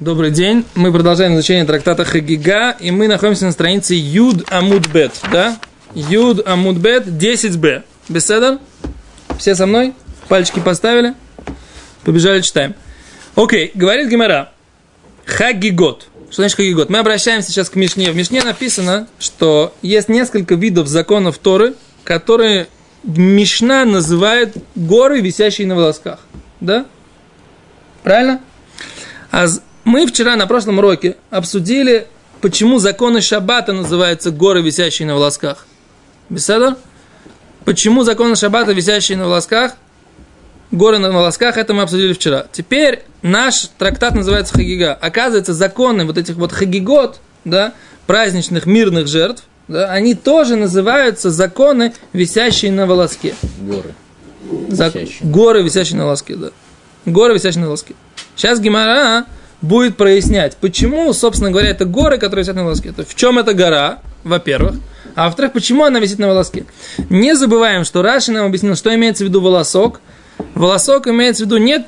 Добрый день. Мы продолжаем изучение трактата Хагига, и мы находимся на странице Юд Амудбет, да? Юд Амудбет 10б. Беседа? Все со мной? Пальчики поставили? Побежали, читаем. Окей, говорит Гимара. Хагигот. Что значит хагигот? Мы обращаемся сейчас к Мишне. В Мишне написано, что есть несколько видов законов Торы, которые Мишна называет горы, висящие на волосках. Да? Правильно? А мы вчера на прошлом уроке обсудили, почему законы Шаббата называются горы, висящие на волосках. Беседа? Почему законы Шаббата, висящие на волосках, горы на волосках, это мы обсудили вчера. Теперь наш трактат называется Хагига. Оказывается, законы вот этих вот хагигот, да, праздничных мирных жертв, да, они тоже называются законы, висящие на волоске. Горы. За... Горы, висящие на волоске, да. Горы, висящие на волоске. Сейчас Гимара будет прояснять, почему, собственно говоря, это горы, которые висят на волоске. То есть, в чем эта гора, во-первых. А во-вторых, почему она висит на волоске? Не забываем, что Раши нам объяснил, что имеется в виду волосок. Волосок имеется в виду нет,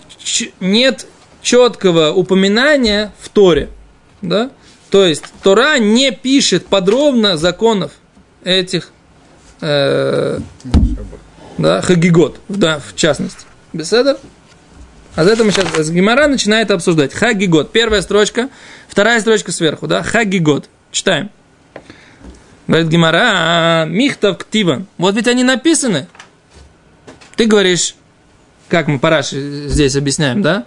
нет четкого упоминания в Торе. Да? То есть Тора не пишет подробно законов этих э, да, хагигот, да, в частности. Беседа? А за это мы сейчас, Гимара начинает обсуждать. Хагигот. Первая строчка, вторая строчка сверху, да, Хагигот. Читаем. Говорит Гимара, «А, Михтав Ктиван. Вот ведь они написаны. Ты говоришь, как мы параши здесь объясняем, да?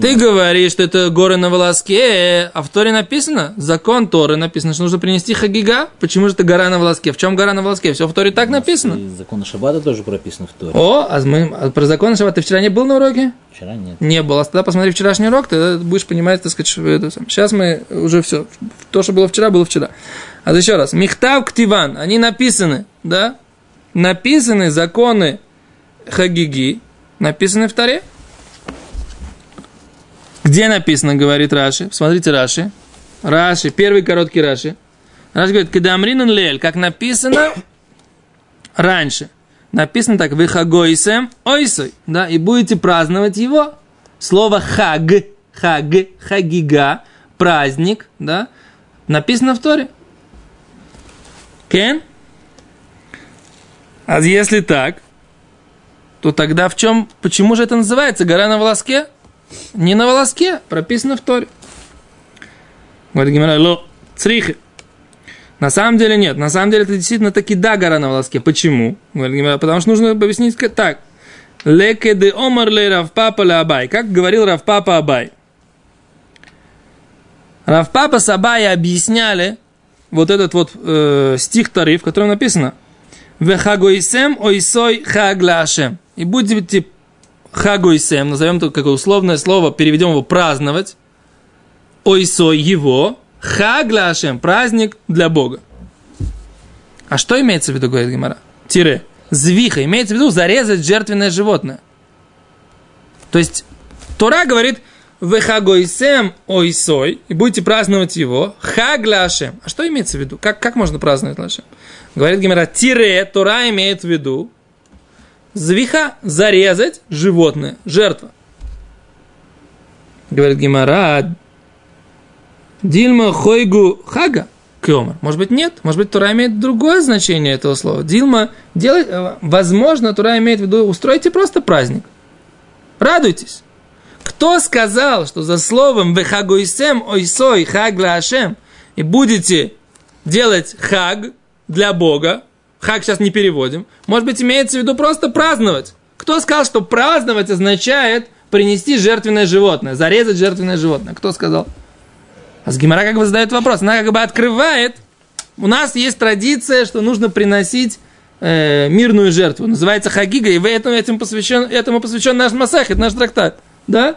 Ты говоришь, что это горы на волоске, а в Торе написано, закон Торы написано, что нужно принести хагига. Почему же это гора на волоске? В чем гора на волоске? Все в Торе так написано. И закон Шаббата тоже прописан в Торе. О, а мы а про закон Шаббата ты вчера не был на уроке? Вчера нет. Не был. А тогда посмотри вчерашний урок, ты будешь понимать, так сказать, что это сам. Сейчас мы уже все. То, что было вчера, было вчера. А еще раз. Михтав Ктиван, они написаны, да? Написаны законы хагиги, написаны в Торе. Где написано, говорит Раши? Смотрите Раши. Раши, первый короткий Раши. Раши говорит, когда Амринан Лель, как написано раньше. Написано так, вы хагойсем ойсой, да, и будете праздновать его. Слово хаг, хаг, хагига, праздник, да, написано в Торе. Кен? А если так, то тогда в чем, почему же это называется гора на волоске? Не на волоске, прописано в Торе. Говорит Гимара, ло, црихи. На самом деле нет. На самом деле это действительно таки да гора на волоске. Почему? Говорит Гимара, потому что нужно объяснить так. Леке де омар ле Равпапа ле Абай. Как говорил Равпапа Абай. Равпапа с Абая объясняли вот этот вот э, стих Тары, в котором написано «Вехагоисем ойсой хаг И будете хагуисем, назовем это как условное слово, переведем его праздновать, ойсой его, хаглашем, праздник для Бога. А что имеется в виду, говорит Гимара? Тире. Звиха. Имеется в виду зарезать жертвенное животное. То есть, Тора говорит, Вехагойсем ойсой, и будете праздновать его, хаглашем. А что имеется в виду? Как, как можно праздновать Лашем? Говорит Гимара, тире, Тора имеет в виду, Звиха – зарезать животное, жертва. Говорит Гимара, Дильма хойгу хага кемер. Может быть, нет. Может быть, Тура имеет другое значение этого слова. Дилма делает, э, возможно, Тура имеет в виду, устройте просто праздник. Радуйтесь. Кто сказал, что за словом вехагуисем ойсой хаг ла ашем и будете делать хаг для Бога, хак сейчас не переводим. Может быть, имеется в виду просто праздновать. Кто сказал, что праздновать означает принести жертвенное животное, зарезать жертвенное животное? Кто сказал? А с Гимара как бы задает вопрос. Она как бы открывает. У нас есть традиция, что нужно приносить э, мирную жертву. Называется хагига, и этому, этим посвящен, этому посвящен наш масах, это наш трактат. Да?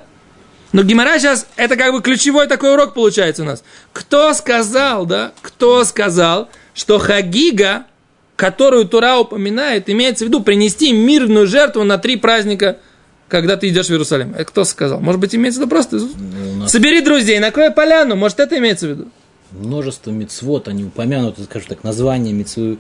Но Гимара сейчас, это как бы ключевой такой урок получается у нас. Кто сказал, да, кто сказал, что хагига которую Тура упоминает, имеется в виду принести мирную жертву на три праздника, когда ты идешь в Иерусалим. Это кто сказал? Может быть, имеется в виду просто ну, собери друзей, накрой поляну. Может, это имеется в виду? Множество мецвод, они упомянуты, скажем так, название мецвы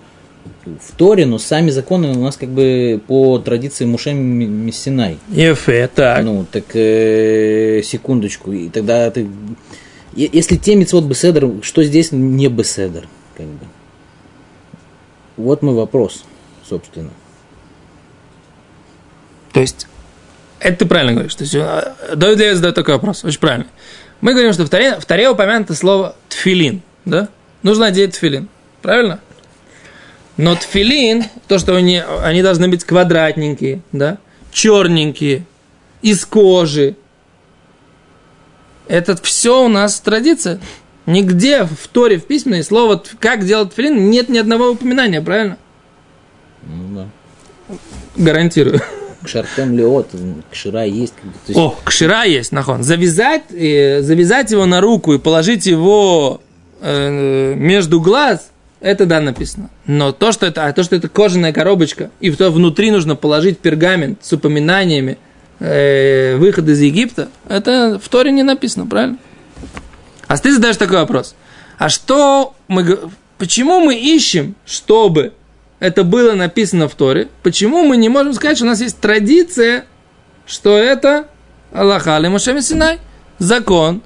в Торе, но сами законы у нас как бы по традиции Муше Мессинай. Ефе, так. Ну, так э, секундочку, и тогда ты... Если те митцвот беседер, что здесь не беседер? Как бы? Вот мой вопрос, собственно. То есть, это ты правильно говоришь. То есть, э, Давид Левин задает такой вопрос, очень правильно. Мы говорим, что в Таре, в Таре упомянуто слово тфилин, да? Нужно одеть тфилин, правильно? Но тфилин, то, что они, они должны быть квадратненькие, да? Черненькие, из кожи. Это все у нас традиция. Нигде в Торе, в письменной, слово «т- «как делать тфилин» нет ни одного упоминания, правильно? Ну да. Гарантирую. Кшартем леот, кшира есть. Есть, О, кшира есть, нахон. Завязать, э, завязать его на руку и положить его э, между глаз, это да, написано. Но то, что это, а то, что это кожаная коробочка, и то внутри нужно положить пергамент с упоминаниями э, выхода из Египта, это в Торе не написано, правильно? А ты задаешь такой вопрос. А что мы, почему мы ищем, чтобы это было написано в Торе? Почему мы не можем сказать, что у нас есть традиция, что это Аллаха или Моше Синай? Закон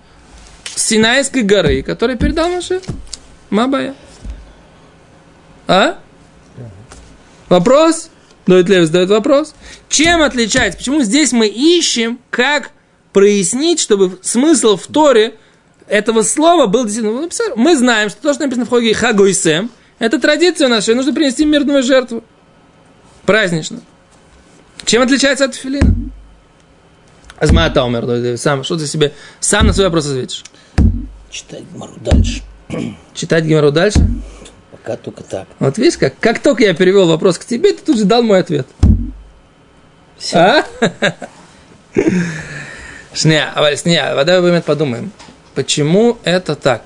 Синайской горы, который передал Моше. Мабая. А? Вопрос? Давид Лев задает вопрос. Чем отличается? Почему здесь мы ищем, как прояснить, чтобы смысл в Торе этого слова был действительно... ну. Мы знаем, что то, что написано в Хоге Хагойсем, это традиция наша, и нужно принести мирную жертву. Празднично. Чем отличается от филина? Азма Лев, сам, что ты себе сам на свой вопрос ответишь? читай Гмару дальше. Читать Гимару дальше? Пока только так. Вот видишь, как, как только я перевел вопрос к тебе, ты тут же дал мой ответ. Всё. А? Шня, а сня, давай мы подумаем. Почему это так?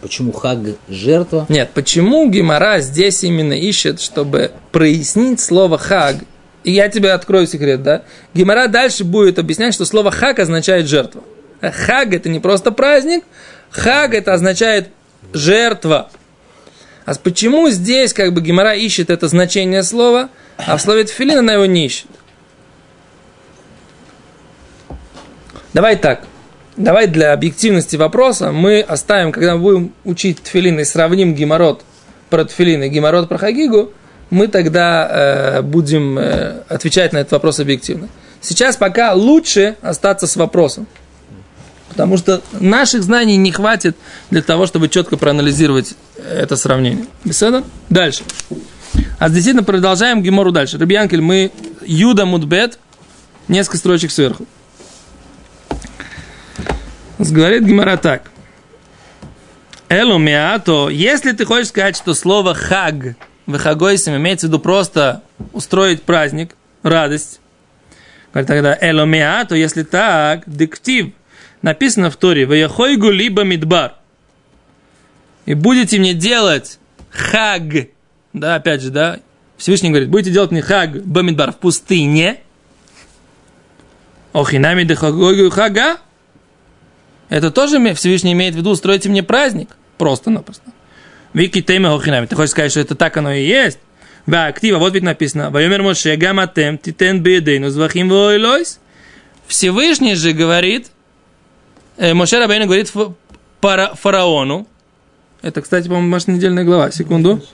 Почему хаг жертва? Нет, почему Гимара здесь именно ищет, чтобы прояснить слово хаг? И я тебе открою секрет, да? Гимара дальше будет объяснять, что слово хаг означает жертва. А Хаг это не просто праздник, хаг это означает жертва. А почему здесь как бы Гимара ищет это значение слова, а в слове тфилин она его не ищет? Давай так. Давай для объективности вопроса мы оставим, когда мы будем учить тфилин и сравним геморрот про тфилин и геморрот про хагигу, мы тогда э, будем э, отвечать на этот вопрос объективно. Сейчас пока лучше остаться с вопросом. Потому что наших знаний не хватит для того, чтобы четко проанализировать это сравнение. Беседа? Дальше. А действительно продолжаем Гемору дальше. Рабианкель, мы Юда Мудбет, несколько строчек сверху. Говорит Гемора так. Элу миато, если ты хочешь сказать, что слово хаг в хагойсим имеется в виду просто устроить праздник, радость, говорит тогда элу миато, если так, диктив, написано в Торе, «Ваяхойгу либо мидбар». И будете мне делать хаг, да, опять же, да, Всевышний говорит, будете делать мне хаг бамидбар в пустыне, охинами хага, это тоже Всевышний имеет в виду, устроите мне праздник, просто-напросто. Вики тема охинами, ты хочешь сказать, что это так оно и есть? Ва актива, вот ведь написано, «Вайомер Моше гаматем титен бедейну звахим войлойс». Всевышний же говорит, э, Моше Рабейну говорит ф- пара- фараону, это, кстати, по-моему, наша недельная глава, секунду.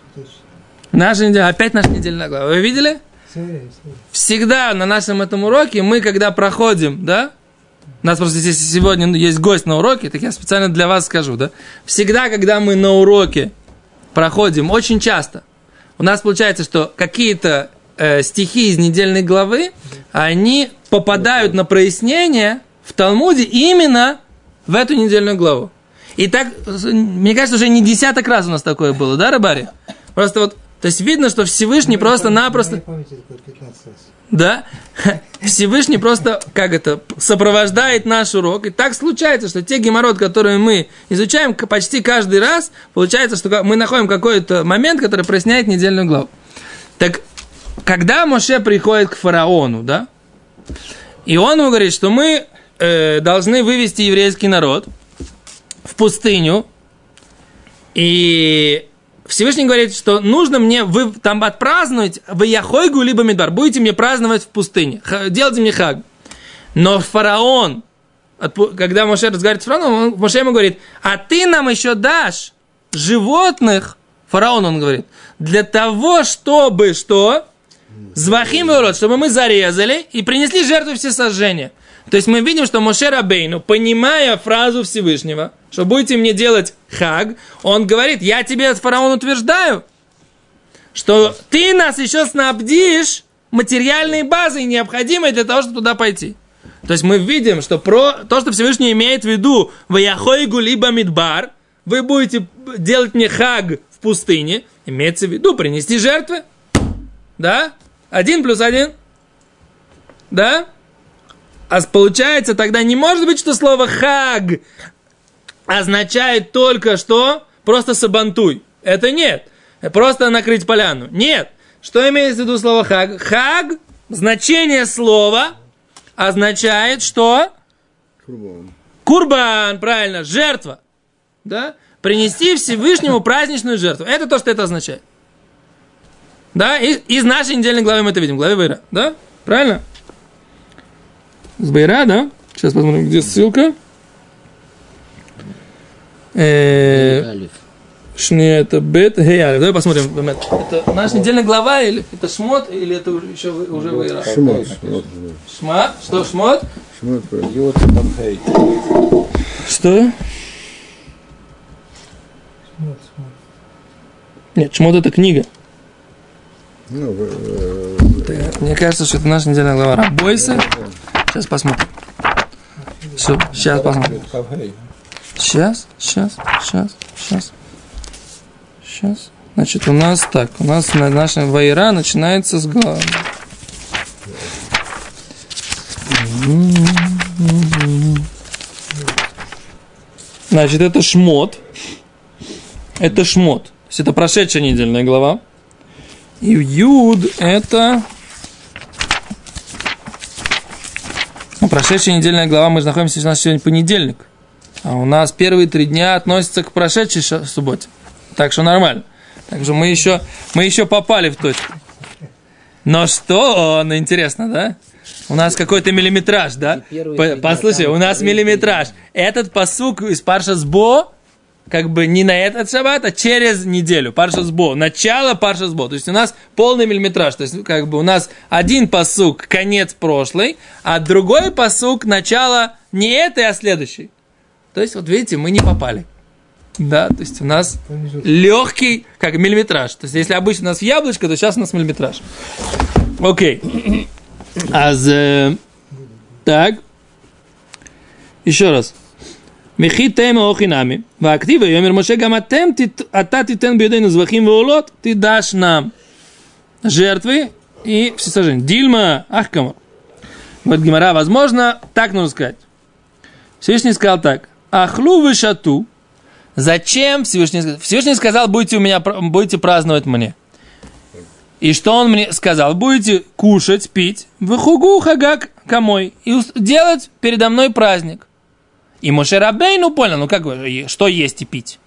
Наша неделя, опять наша недельная глава. Вы видели? Всегда на нашем этом уроке мы, когда проходим, да, у нас просто здесь сегодня есть гость на уроке, так я специально для вас скажу, да. Всегда, когда мы на уроке проходим, очень часто, у нас получается, что какие-то э, стихи из недельной главы, они попадают на прояснение в Талмуде именно в эту недельную главу. И так, мне кажется, уже не десяток раз у нас такое было, да, Рыбари? Просто вот, то есть видно, что Всевышний просто-напросто... памяти такое 15 раз. Да? Всевышний просто, как это, сопровождает наш урок. И так случается, что те геморрот, которые мы изучаем почти каждый раз, получается, что мы находим какой-то момент, который проясняет недельную главу. Так, когда Моше приходит к фараону, да, и он ему говорит, что мы э, должны вывести еврейский народ в пустыню, и Всевышний говорит, что нужно мне, вы там отпраздновать, вы яхойгу, либо медбар, будете мне праздновать в пустыне, делайте мне хаг. Но фараон, когда Моше разговаривает с фараоном, Моше ему говорит, а ты нам еще дашь животных, фараон он говорит, для того, чтобы что? Звахим урод, чтобы мы зарезали и принесли жертву все сожжения. То есть мы видим, что Моше Рабейну, понимая фразу Всевышнего, что будете мне делать хаг, он говорит, я тебе, фараон, утверждаю, что ты нас еще снабдишь материальной базой, необходимой для того, чтобы туда пойти. То есть мы видим, что про то, что Всевышний имеет в виду в Яхойгу либо Мидбар, вы будете делать мне хаг в пустыне, имеется в виду принести жертвы. Да? Один плюс один. Да? А получается, тогда не может быть, что слово хаг означает только что просто сабантуй. Это нет. Просто накрыть поляну. Нет. Что имеется в виду слово хаг? Хаг, значение слова означает что? Курбан. Курбан, правильно, жертва. Да? Принести Всевышнему праздничную жертву. Это то, что это означает. Да, из, из нашей недельной главы мы это видим, главе Вайра. Да? Правильно? С Байра, да? Сейчас посмотрим, где ссылка. Э, Шни это бет, гей алиф. Давай посмотрим. Это наша недельная глава или это шмот, или это еще уже Вайра? Шмот. Шмот? Что шмот? Шмот, йод там хей. Что? Нет, шмот это книга. Ну, э, Мне кажется, что это наша недельная глава. Рабойся. Сейчас посмотрим. Все, сейчас посмотрим. Сейчас, сейчас, сейчас, сейчас. Сейчас. Значит, у нас так, у нас на наша вайра начинается с главы. Значит, это шмот. Это шмот. То есть это прошедшая недельная глава. И Юд это... Ну, прошедшая недельная глава, мы же находимся, у нас сегодня понедельник. А у нас первые три дня относятся к прошедшей субботе. Так что нормально. Так что мы еще, мы еще попали в точку. Но что, ну интересно, да? У нас какой-то миллиметраж, да? По- Послушай, у нас миллиметраж. Этот посук из Парша Сбо, как бы не на этот шаббат, а через неделю. Парша Сбо. Начало Парша Сбо. То есть у нас полный миллиметраж. То есть как бы у нас один посук конец прошлый, а другой посук начало не этой, а следующий. То есть, вот видите, мы не попали. Да, то есть у нас легкий, как миллиметраж. То есть, если обычно у нас яблочко, то сейчас у нас миллиметраж. Окей. А за... Так. Еще раз. Мехи тема охинами. В активе Йомир Моше Гаматем, а та титен беден из вахим ты дашь нам жертвы и все сожжения. Дильма Ахкамар. Вот Гимара, возможно, так нужно сказать. Всевышний сказал так. Ахлу вышату. Зачем Всевышний сказал? Всевышний сказал, будете у меня, будете праздновать мне. И что он мне сказал? Будете кушать, пить, выхугу хагак камой. И делать передо мной праздник. И Моше Рабейну понял, ну как, что есть и пить?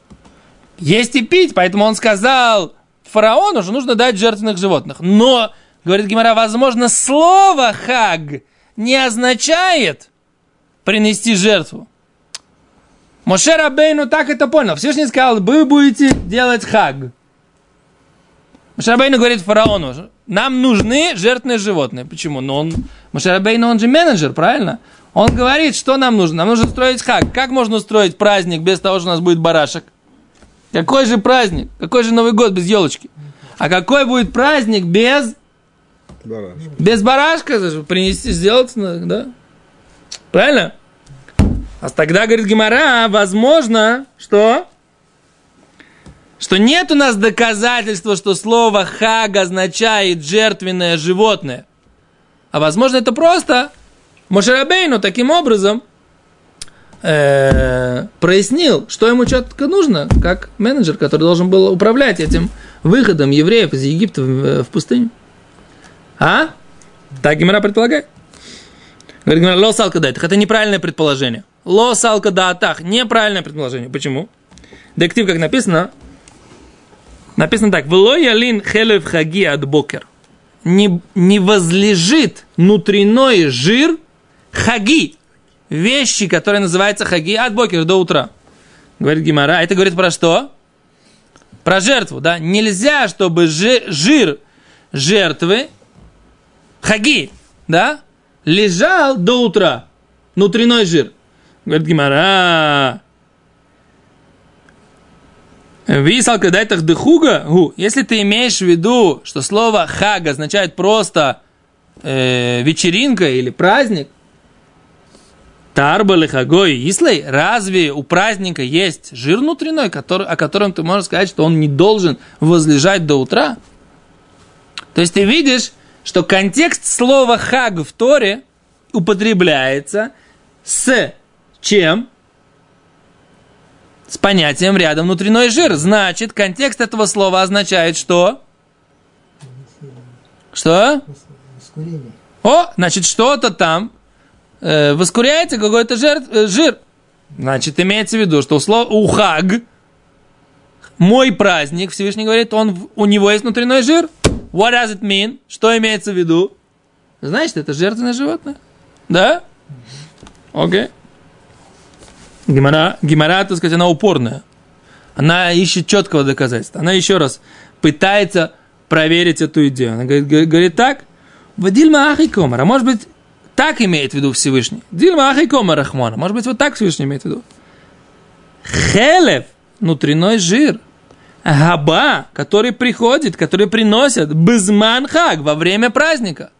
Есть и пить, поэтому он сказал фараону, что нужно дать жертвенных животных. Но, говорит Гимара, возможно, слово хаг не означает принести жертву. Моше Рабейну так это понял. Всевышний сказал, вы будете делать хаг. Моше Рабейну говорит фараону, нам нужны жертвенные животные. Почему? Ну, он, Моше Рабейну, он же менеджер, правильно? Он говорит, что нам нужно? Нам нужно устроить хаг. Как можно устроить праздник без того, что у нас будет барашек? Какой же праздник? Какой же Новый год без елочки? А какой будет праздник без, Барашек. без барашка? Принести, сделать, да? Правильно? А тогда, говорит Гимара, возможно, что? Что нет у нас доказательства, что слово хаг означает жертвенное животное. А возможно, это просто Мошерабейну таким образом э, прояснил, что ему четко нужно, как менеджер, который должен был управлять этим выходом евреев из Египта в, в пустыню. А? Так Гимара предполагает. Говорит, Гимара, ло салка дайтах. Это неправильное предположение. Ло салка даатах. Неправильное предположение. Почему? Дектив, как написано, Написано так. «Вло ялин хелев хаги от бокер». Не, не возлежит внутренной жир хаги. Вещи, которые называются хаги от бокер до утра. Говорит Гимара. Это говорит про что? Про жертву, да? Нельзя, чтобы жи- жир жертвы, хаги, да, лежал до утра. Внутренной жир. Говорит Гимара. Висал кадайтах дыхуга, гу. Если ты имеешь в виду, что слово хаг означает просто э, вечеринка или праздник, Тарба лихагой ислей, разве у праздника есть жир внутренной, который, о котором ты можешь сказать, что он не должен возлежать до утра? То есть ты видишь, что контекст слова хаг в Торе употребляется с чем? С понятием рядом внутренной жир. Значит, контекст этого слова означает что? Что? Воскурение. О, значит, что-то там э, воскуряется какой-то жертв, э, жир. Значит, имеется в виду, что у слова у хаг, мой праздник, Всевышний говорит, он, у него есть внутренной жир. What does it mean? Что имеется в виду? Значит, это жертвенное животное. Да? Окей. Гимара, Гимара, так сказать, она упорная. Она ищет четкого доказательства. Она еще раз пытается проверить эту идею. Она говорит, говорит- говорит так, в Дильма Ахи Комар. А может быть, так имеет в виду Всевышний. Дильма Ахи Комар Рахмана. Может быть, вот так Всевышний имеет в виду. Хелев, внутренной жир. Габа, который приходит, который приносят безман хаг во время праздника.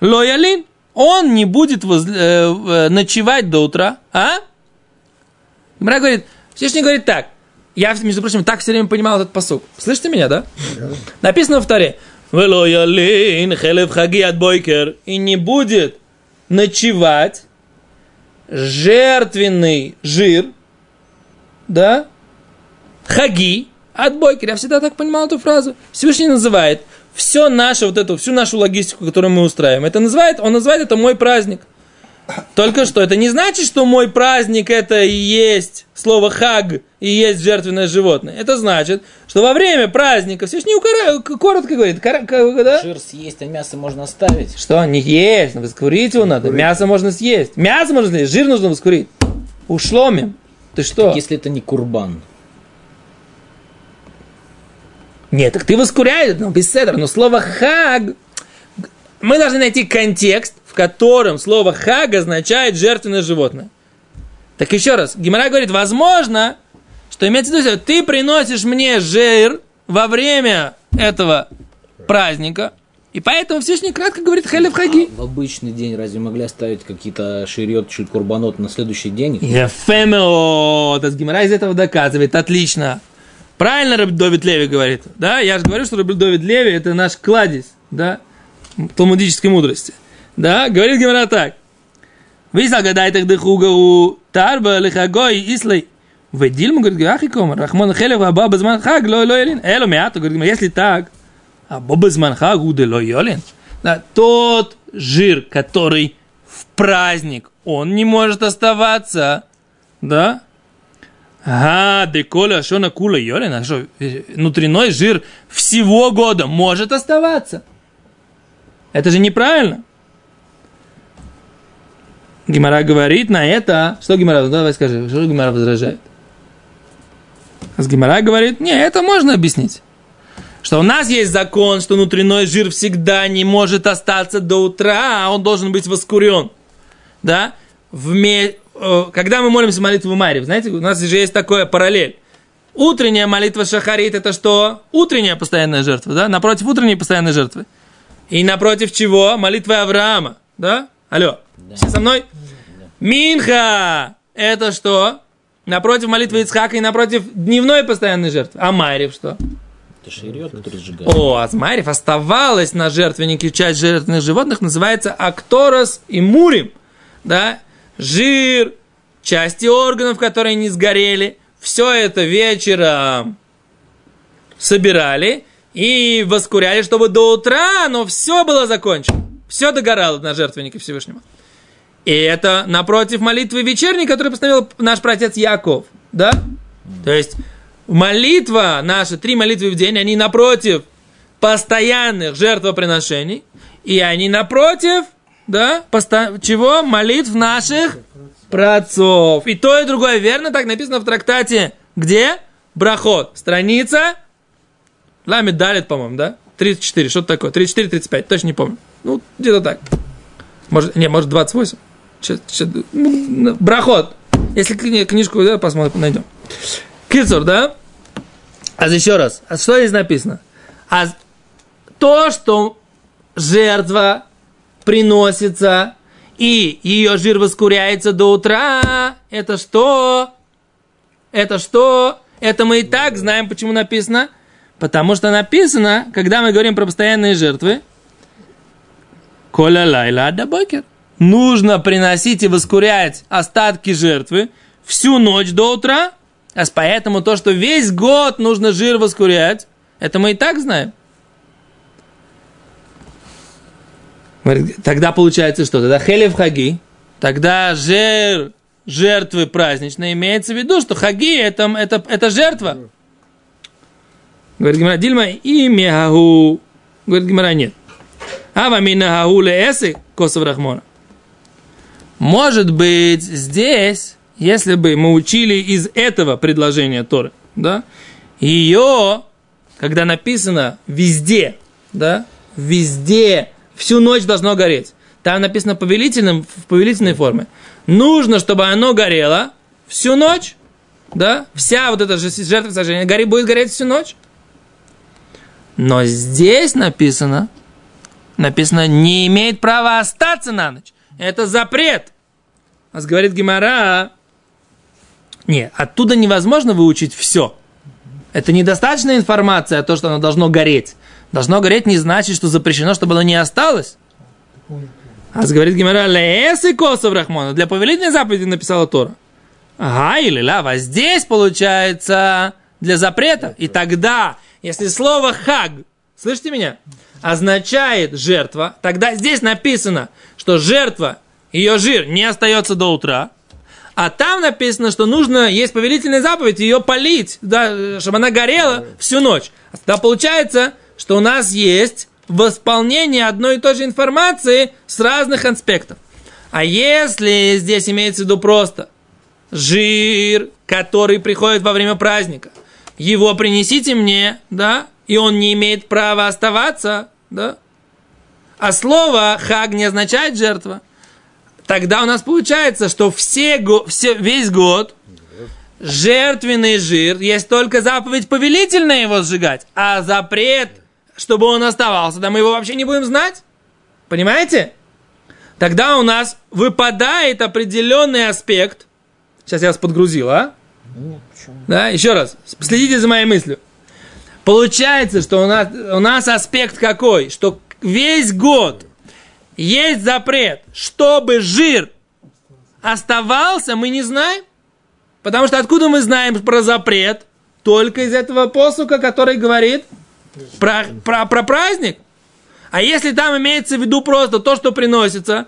Лоялин, он не будет воз- э, э, ночевать до утра, а? Гимара говорит, Всевышний говорит так. Я, между прочим, так все время понимал этот посук. Слышите меня, да? Написано в Таре. И не будет ночевать жертвенный жир, да, хаги от бойкер. Я всегда так понимал эту фразу. Всевышний называет все наше, вот эту, всю нашу логистику, которую мы устраиваем. Это называет, он называет это мой праздник. Только что это не значит, что мой праздник это и есть слово хаг и есть жертвенное животное. Это значит, что во время праздника Всевышний укора- коротко говорит, кора- да? Жир съесть, а мясо можно оставить. что не есть, но воскурить его надо, мясо можно съесть, мясо можно съесть, жир нужно воскурить. Ушломим. Ты что? Если это не курбан. Нет, так ты воскуряешь, но без седра. Но слово хаг... Мы должны найти контекст, в котором слово хаг означает жертвенное животное. Так еще раз, Гимара говорит, возможно, что имеется в виду, что ты приносишь мне жир во время этого праздника, и поэтому Всевышний кратко говорит хелев хаги. В обычный день разве могли оставить какие-то шириот, чуть курбанот на следующий день? Ефемео, то Гимара из этого доказывает, отлично. Правильно Довид Леви говорит, да? Я же говорю, что Довид Леви это наш кладезь, да, талмудической мудрости. Да, говорит Гимара так. Висал гадай так дыхуга у тарба лихагой ислей. Ведильма, говорит, ахи комар, рахмон хелев, а баба зман хаг, лой лой елин. Эло мяту, говорит, если так, а баба зман хаг, уде лой елин. Да, тот жир, который в праздник, он не может оставаться, да? А, деколя шона кула йолин, а что, внутренной жир всего года может оставаться. Это же неправильно. Гимара говорит на это, что Гимара, ну, давай скажи, что Гимара возражает? С Гимара говорит, не, это можно объяснить. Что у нас есть закон, что внутренной жир всегда не может остаться до утра, а он должен быть воскурен. Да? Вме... э, Когда мы молимся молитву Марьев, знаете, у нас же есть такое параллель. Утренняя молитва Шахарит это что? Утренняя постоянная жертва, да? Напротив утренней постоянной жертвы. И напротив чего? Молитва Авраама, да? Алло, все со мной? Минха! Это что? Напротив молитвы Ицхака и напротив дневной постоянной жертвы. А Майрев что? Это шириот, который сжигает. О, Азмайрев оставалась на жертвеннике часть жертвенных животных, называется Акторос и Мурим. Да? Жир, части органов, которые не сгорели. Все это вечером собирали и воскуряли, чтобы до утра, но все было закончено. Все догорало на жертвеннике Всевышнего. И это напротив молитвы вечерней, которую постановил наш протец Яков. Да? То есть молитва наша, три молитвы в день, они напротив постоянных жертвоприношений, и они напротив, да, посто... чего? Молитв наших праотцов. И то, и другое верно, так написано в трактате. Где? Брахот. Страница. Ламит далит, по-моему, да? 34, что-то такое. 34-35, точно не помню. Ну, где-то так. Может, не, может 28. Сейчас, сейчас, ну, брахот. Если кни- книжку да, посмотрим, найдем. Кицур, да? А еще раз. А что здесь написано? А то, что жертва приносится и ее жир воскуряется до утра, это что? Это что? Это мы и так знаем, почему написано. Потому что написано, когда мы говорим про постоянные жертвы, Коля лайла адабокер. Нужно приносить и воскурять остатки жертвы всю ночь до утра. А поэтому то, что весь год нужно жир воскурять, это мы и так знаем. Тогда получается что? Тогда хелев хаги, тогда жир жертвы праздничной имеется в виду, что хаги это, это, это жертва. Говорит Гимара, Дильма, имя хагу. Говорит Гимара, нет. Ава мина хагу леэсы косов рахмона. Может быть, здесь, если бы мы учили из этого предложения Торы, да, ее, когда написано везде, да, везде, всю ночь должно гореть. Там написано повелительным, в повелительной форме. Нужно, чтобы оно горело всю ночь, да, вся вот эта же жертва сожжения гори, будет гореть всю ночь. Но здесь написано, написано, не имеет права остаться на ночь. Это запрет. А говорит Гимара, не, оттуда невозможно выучить все. Это недостаточная информация, то, что оно должно гореть. Должно гореть не значит, что запрещено, чтобы оно не осталось. А говорит Гимара, лес и косов Рахмона. Для повелительной заповеди написала Тора. Ага, или лава. Здесь получается для запрета. И тогда, если слово хаг, слышите меня, означает жертва, тогда здесь написано, что жертва, ее жир не остается до утра, а там написано, что нужно, есть повелительная заповедь, ее полить, да, чтобы она горела всю ночь. Тогда получается, что у нас есть восполнение одной и той же информации с разных аспектов. А если здесь имеется в виду просто жир, который приходит во время праздника, его принесите мне, да, и он не имеет права оставаться, да, а слово хаг не означает жертва, тогда у нас получается, что все, все, весь год жертвенный жир, есть только заповедь повелительная его сжигать, а запрет, чтобы он оставался, да мы его вообще не будем знать. Понимаете? Тогда у нас выпадает определенный аспект. Сейчас я вас подгрузил, а? Да, еще раз. Следите за моей мыслью. Получается, что у нас, у нас аспект какой? Что весь год есть запрет, чтобы жир оставался, мы не знаем. Потому что откуда мы знаем про запрет? Только из этого посука, который говорит про, про, про праздник. А если там имеется в виду просто то, что приносится,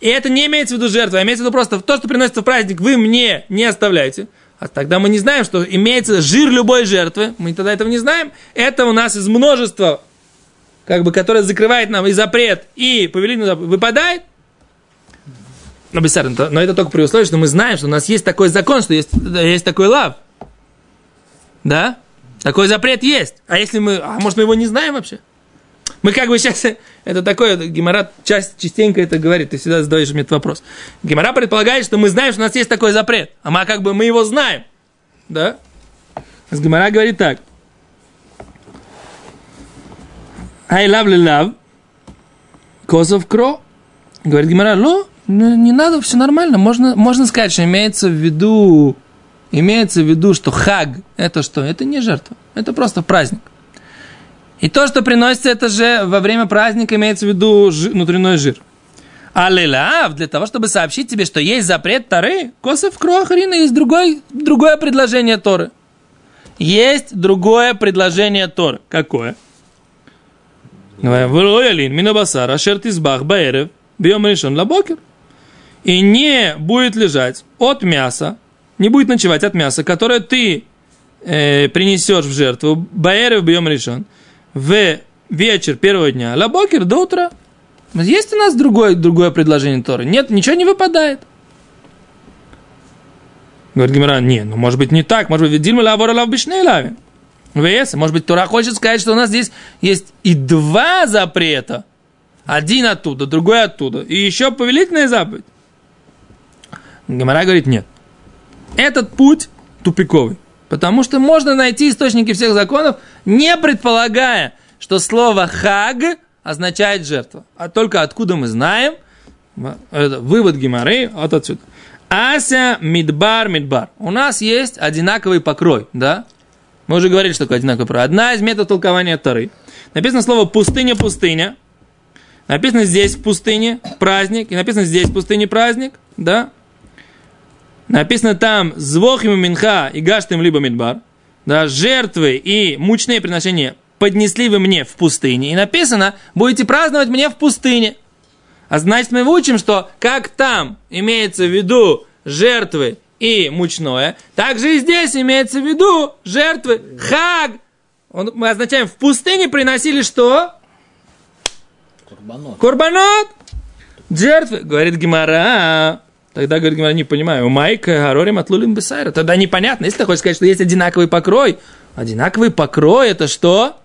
и это не имеется в виду жертва, а имеется в виду просто то, что приносится в праздник, вы мне не оставляете, а тогда мы не знаем, что имеется жир любой жертвы, мы тогда этого не знаем. Это у нас из множества, как бы, которое закрывает нам и запрет, и повелительный запрет, выпадает. Но, но это только при условии, что мы знаем, что у нас есть такой закон, что есть, есть такой лав. Да? Такой запрет есть. А если мы... А может, мы его не знаем вообще? Мы как бы сейчас... Это такое... Гемора часть, частенько это говорит. Ты всегда задаешь мне этот вопрос. Гемора предполагает, что мы знаем, что у нас есть такой запрет. А мы как бы мы его знаем. Да? С Гемора говорит так. I love love. Козов кро. Говорит Гемора, ну, не надо, все нормально. Можно, можно сказать, что имеется в виду имеется в виду, что хаг – это что? Это не жертва, это просто праздник. И то, что приносится, это же во время праздника имеется в виду жир, внутренний жир. А ללאו, для того, чтобы сообщить тебе, что есть запрет Торы, כתב קרא אחרינא, есть другой, другое предложение Торы. Есть другое предложение Торы. Какое? מן הבשר אשר תזבח בערב ביום הראשון לבקר. И не будет лежать от мяса не будет ночевать от мяса, которое ты э, принесешь в жертву, בערב ביום הראשון, в вечер первого дня, לבקר до утра. Есть у нас другое, другое предложение Торы? Нет, ничего не выпадает. Говорит Гемара, не, ну может быть не так, может быть, דילמא לעבור עליו בלאו ועשה, может быть, Тора хочет сказать, что у нас здесь есть и два запрета. Один оттуда, другой оттуда. И еще повелительная заповедь. Гимара говорит, нет. Этот путь тупиковый. Потому что можно найти источники всех законов, не предполагая, что слово «хаг» означает жертва. А только откуда мы знаем? Это вывод Гимары вот отсюда. Ася мидбар мидбар. У нас есть одинаковый покрой, да? Мы уже говорили, что такое одинаковый покрой. Одна из методов толкования Тары. Написано слово пустыня-пустыня. Написано здесь в пустыне праздник. И написано здесь в пустыне праздник, да? Написано там «Звохим минха и гаштым либо мидбар». Да, жертвы и мучные приношения поднесли вы мне в пустыне. И написано «Будете праздновать мне в пустыне». А значит, мы учим, что как там имеется в виду жертвы и мучное, так же и здесь имеется в виду жертвы хаг. Он, мы означаем, в пустыне приносили что? Курбанот. Курбанот. Жертвы, говорит Гимара. Тогда, говорит Гимара, не понимаю. Майка, Гарорим, Атлулим, Бесайра. Тогда непонятно. Если ты хочешь сказать, что есть одинаковый покрой, одинаковый покрой, это что?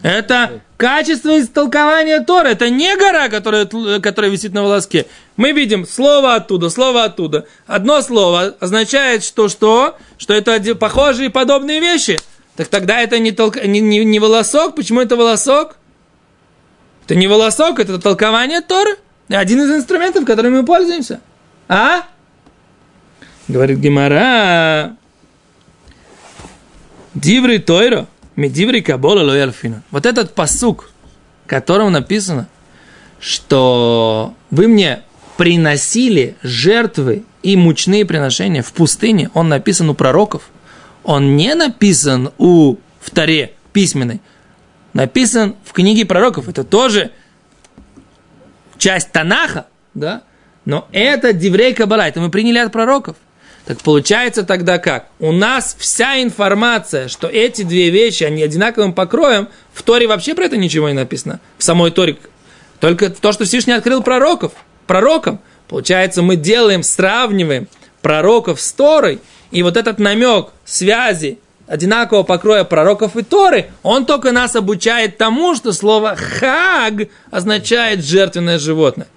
Это качество истолкования Тора. Это не гора, которая, которая висит на волоске. Мы видим слово оттуда, слово оттуда. Одно слово означает, что что? Что это похожие подобные вещи. Так тогда это не, толк... не, не, не волосок. Почему это волосок? Это не волосок, это толкование Торы. Один из инструментов, которыми мы пользуемся. А? Говорит Гимара. Диври Тойро. Медиври Кабола Лоялфина. Вот этот посук, в написано, что вы мне приносили жертвы и мучные приношения в пустыне, он написан у пророков. Он не написан у вторе письменной. Написан в книге пророков. Это тоже часть Танаха, да? Но это Диврей Кабала, это мы приняли от пророков. Так получается тогда как? У нас вся информация, что эти две вещи, они одинаковым покроем, в Торе вообще про это ничего не написано. В самой Торе. Только то, что Всевышний открыл пророков, пророкам. Получается, мы делаем, сравниваем пророков с Торой, и вот этот намек связи одинакового покроя пророков и Торы, он только нас обучает тому, что слово «хаг» означает жертвенное животное.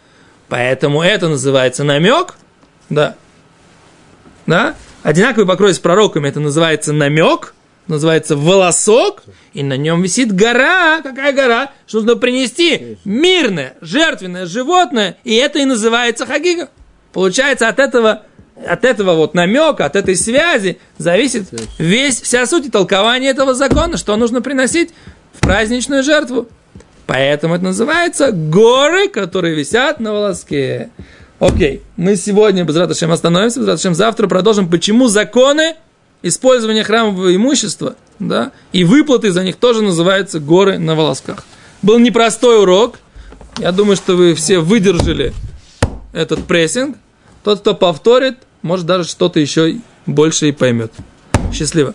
Поэтому это называется намек, да, да, одинаковый покрой с пророками, это называется намек, называется волосок, и на нем висит гора. Какая гора? Что нужно принести мирное, жертвенное животное, и это и называется хагига. Получается, от этого, от этого вот намека, от этой связи зависит весь, вся суть толкования этого закона, что нужно приносить в праздничную жертву. Поэтому это называется горы, которые висят на волоске. Окей, мы сегодня без Раташем остановимся, без Раташем завтра продолжим, почему законы использования храмового имущества да, и выплаты за них тоже называются горы на волосках. Был непростой урок. Я думаю, что вы все выдержали этот прессинг. Тот, кто повторит, может даже что-то еще больше и поймет. Счастливо.